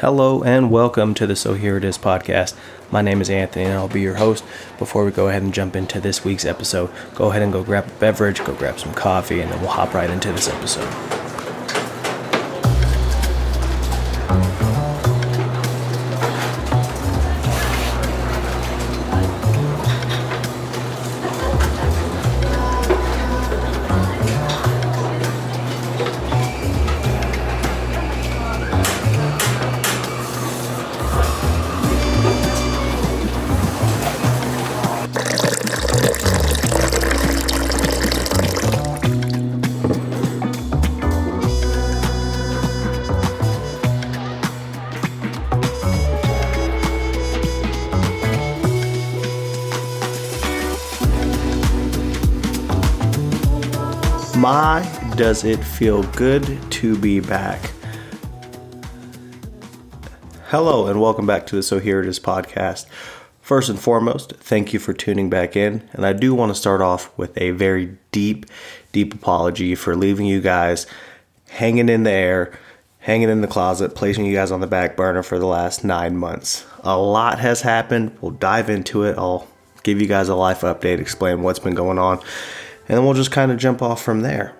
Hello and welcome to the So Here It Is podcast. My name is Anthony and I'll be your host. Before we go ahead and jump into this week's episode, go ahead and go grab a beverage, go grab some coffee, and then we'll hop right into this episode. My, does it feel good to be back? Hello, and welcome back to the So Here It Is podcast. First and foremost, thank you for tuning back in. And I do want to start off with a very deep, deep apology for leaving you guys hanging in the air, hanging in the closet, placing you guys on the back burner for the last nine months. A lot has happened. We'll dive into it. I'll give you guys a life update, explain what's been going on and we'll just kind of jump off from there.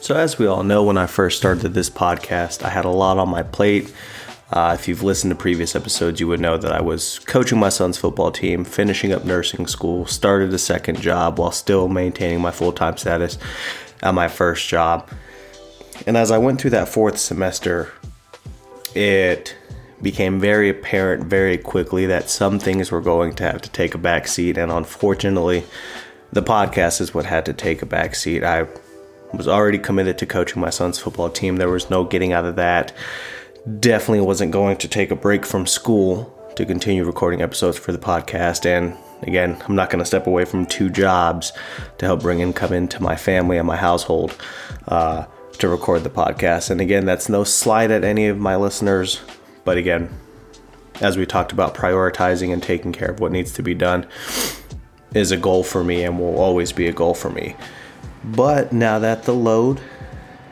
So, as we all know, when I first started this podcast, I had a lot on my plate. Uh, if you've listened to previous episodes, you would know that I was coaching my son's football team, finishing up nursing school, started a second job while still maintaining my full time status at my first job. And as I went through that fourth semester, it became very apparent very quickly that some things were going to have to take a back seat. And unfortunately, the podcast is what had to take a back seat. I was already committed to coaching my son's football team. There was no getting out of that. Definitely wasn't going to take a break from school to continue recording episodes for the podcast. And again, I'm not going to step away from two jobs to help bring income into my family and my household uh, to record the podcast. And again, that's no slight at any of my listeners. But again, as we talked about prioritizing and taking care of what needs to be done, is a goal for me and will always be a goal for me. But now that the load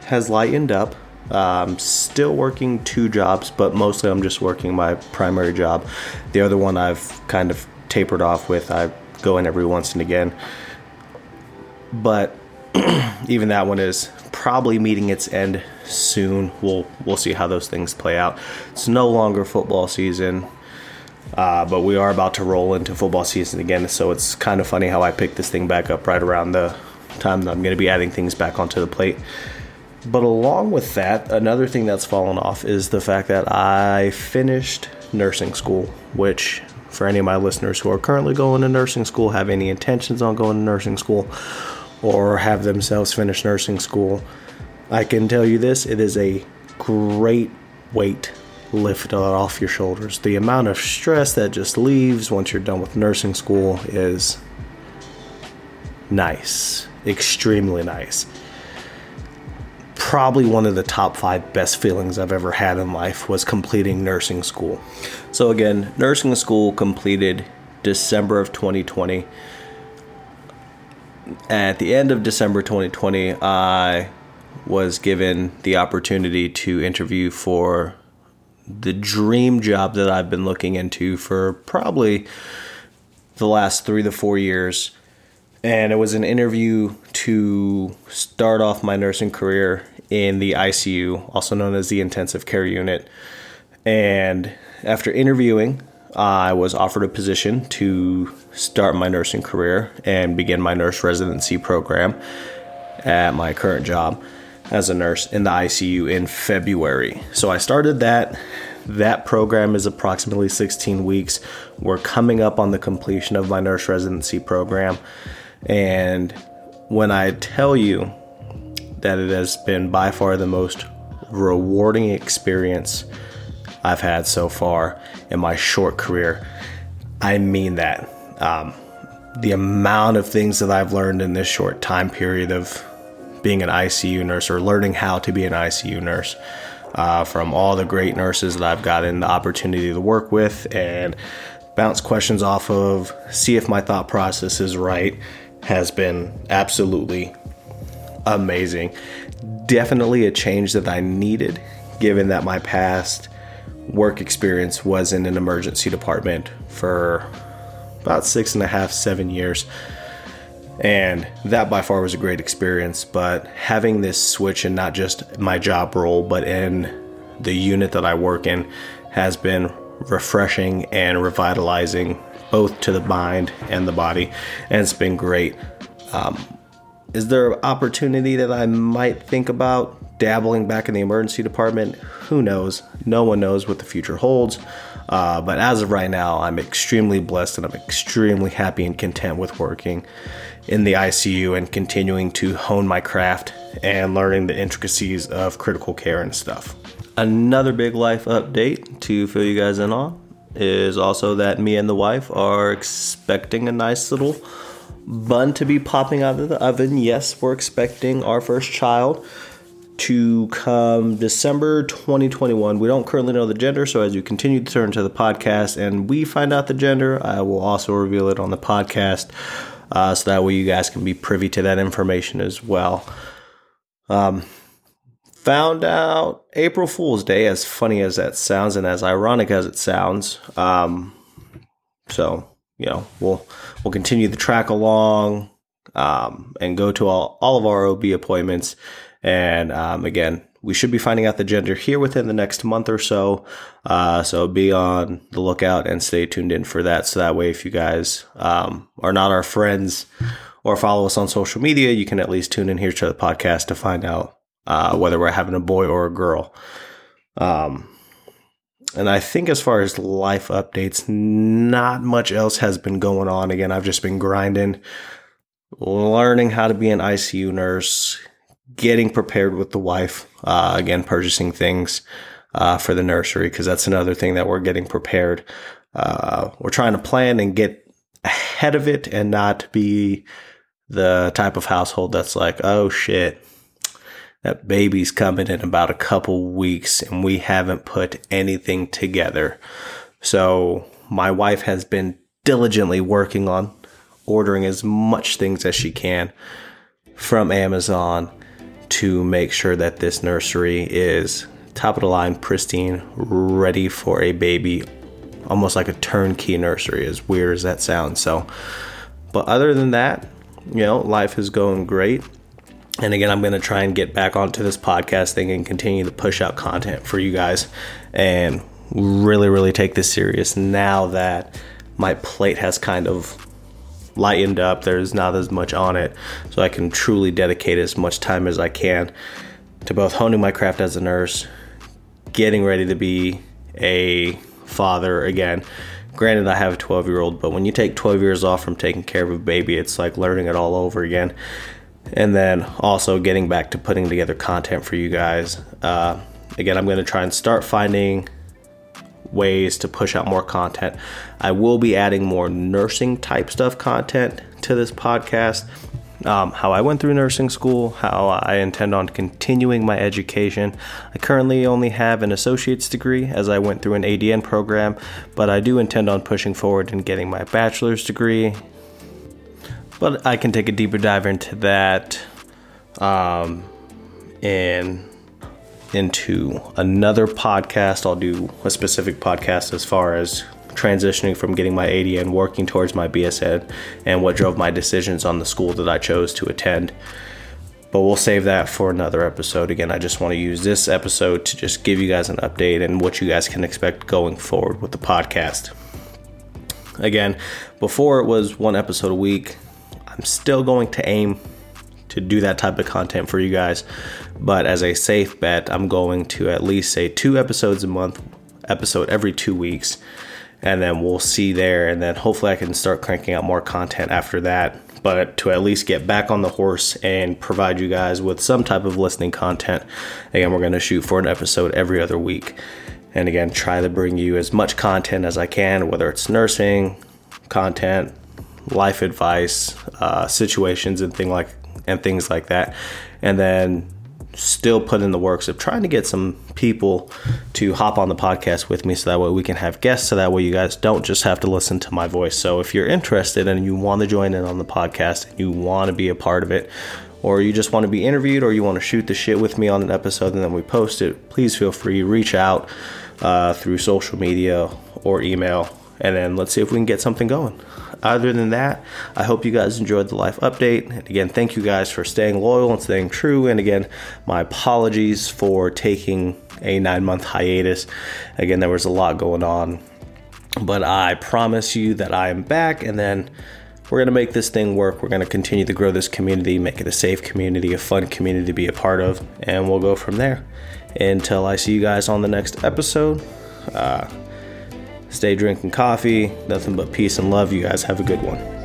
has lightened up, I'm still working two jobs, but mostly I'm just working my primary job. The other one I've kind of tapered off with. I go in every once and again. But even that one is probably meeting its end soon. We'll we'll see how those things play out. It's no longer football season. Uh, but we are about to roll into football season again, so it's kind of funny how I picked this thing back up right around the time that I'm going to be adding things back onto the plate. But along with that, another thing that's fallen off is the fact that I finished nursing school, which for any of my listeners who are currently going to nursing school, have any intentions on going to nursing school, or have themselves finished nursing school, I can tell you this it is a great weight lift it off your shoulders. The amount of stress that just leaves once you're done with nursing school is nice, extremely nice. Probably one of the top five best feelings I've ever had in life was completing nursing school. So, again, nursing school completed December of 2020. At the end of December 2020, I was given the opportunity to interview for the dream job that I've been looking into for probably the last three to four years. And it was an interview to start off my nursing career in the ICU, also known as the intensive care unit. And after interviewing, I was offered a position to start my nursing career and begin my nurse residency program at my current job as a nurse in the ICU in February. So I started that. That program is approximately 16 weeks. We're coming up on the completion of my nurse residency program. And when I tell you that it has been by far the most rewarding experience I've had so far in my short career, I mean that. Um, the amount of things that I've learned in this short time period of being an ICU nurse or learning how to be an ICU nurse uh, from all the great nurses that I've gotten the opportunity to work with and bounce questions off of, see if my thought process is right, has been absolutely amazing. Definitely a change that I needed, given that my past work experience was in an emergency department for about six and a half, seven years. And that by far was a great experience. But having this switch in not just my job role, but in the unit that I work in has been refreshing and revitalizing both to the mind and the body. And it's been great. Um, is there an opportunity that I might think about dabbling back in the emergency department? Who knows? No one knows what the future holds. Uh, but as of right now, I'm extremely blessed and I'm extremely happy and content with working in the ICU and continuing to hone my craft and learning the intricacies of critical care and stuff. Another big life update to fill you guys in on is also that me and the wife are expecting a nice little bun to be popping out of the oven. Yes, we're expecting our first child to come December 2021. We don't currently know the gender, so as you continue to turn to the podcast and we find out the gender, I will also reveal it on the podcast uh, so that way you guys can be privy to that information as well. Um, found out April Fool's Day, as funny as that sounds and as ironic as it sounds. Um, so you know we'll we'll continue the track along um, and go to all, all of our OB appointments and um, again, we should be finding out the gender here within the next month or so. Uh, so be on the lookout and stay tuned in for that. So that way, if you guys um, are not our friends or follow us on social media, you can at least tune in here to the podcast to find out uh, whether we're having a boy or a girl. Um, and I think as far as life updates, not much else has been going on. Again, I've just been grinding, learning how to be an ICU nurse, getting prepared with the wife. Uh, again, purchasing things uh, for the nursery because that's another thing that we're getting prepared. Uh, we're trying to plan and get ahead of it and not be the type of household that's like, oh shit, that baby's coming in about a couple weeks and we haven't put anything together. So my wife has been diligently working on ordering as much things as she can from Amazon to make sure that this nursery is top of the line, pristine, ready for a baby, almost like a turnkey nursery, as weird as that sounds. So, but other than that, you know, life is going great. And again, I'm going to try and get back onto this podcast thing and continue to push out content for you guys and really, really take this serious now that my plate has kind of lightened up. There's not as much on it, so I can truly dedicate as much time as I can to both honing my craft as a nurse, getting ready to be a father again. Granted, I have a 12 year old, but when you take 12 years off from taking care of a baby, it's like learning it all over again. And then also getting back to putting together content for you guys. Uh, again, I'm going to try and start finding ways to push out more content. I will be adding more nursing type stuff content to this podcast. Um, how I went through nursing school, how I intend on continuing my education. I currently only have an associate's degree as I went through an ADN program, but I do intend on pushing forward and getting my bachelor's degree. But I can take a deeper dive into that um, in into another podcast. I'll do a specific podcast as far as transitioning from getting my ADN, working towards my BSN, and what drove my decisions on the school that I chose to attend. But we'll save that for another episode. Again, I just want to use this episode to just give you guys an update and what you guys can expect going forward with the podcast. Again, before it was one episode a week, I'm still going to aim to do that type of content for you guys. But as a safe bet, I'm going to at least say two episodes a month, episode every two weeks. And then we'll see there. And then hopefully I can start cranking out more content after that. But to at least get back on the horse and provide you guys with some type of listening content. Again, we're going to shoot for an episode every other week. And again, try to bring you as much content as I can, whether it's nursing content, life advice, uh, situations, and thing like and things like that. And then still put in the works of trying to get some people to hop on the podcast with me so that way we can have guests so that way you guys don't just have to listen to my voice. So if you're interested and you want to join in on the podcast and you want to be a part of it or you just want to be interviewed or you want to shoot the shit with me on an episode and then we post it, please feel free reach out uh, through social media or email, and then let's see if we can get something going. Other than that, I hope you guys enjoyed the life update. And again, thank you guys for staying loyal and staying true. And again, my apologies for taking a nine month hiatus. Again, there was a lot going on, but I promise you that I am back and then we're going to make this thing work. We're going to continue to grow this community, make it a safe community, a fun community to be a part of, and we'll go from there. Until I see you guys on the next episode, uh, stay drinking coffee. Nothing but peace and love. You guys have a good one.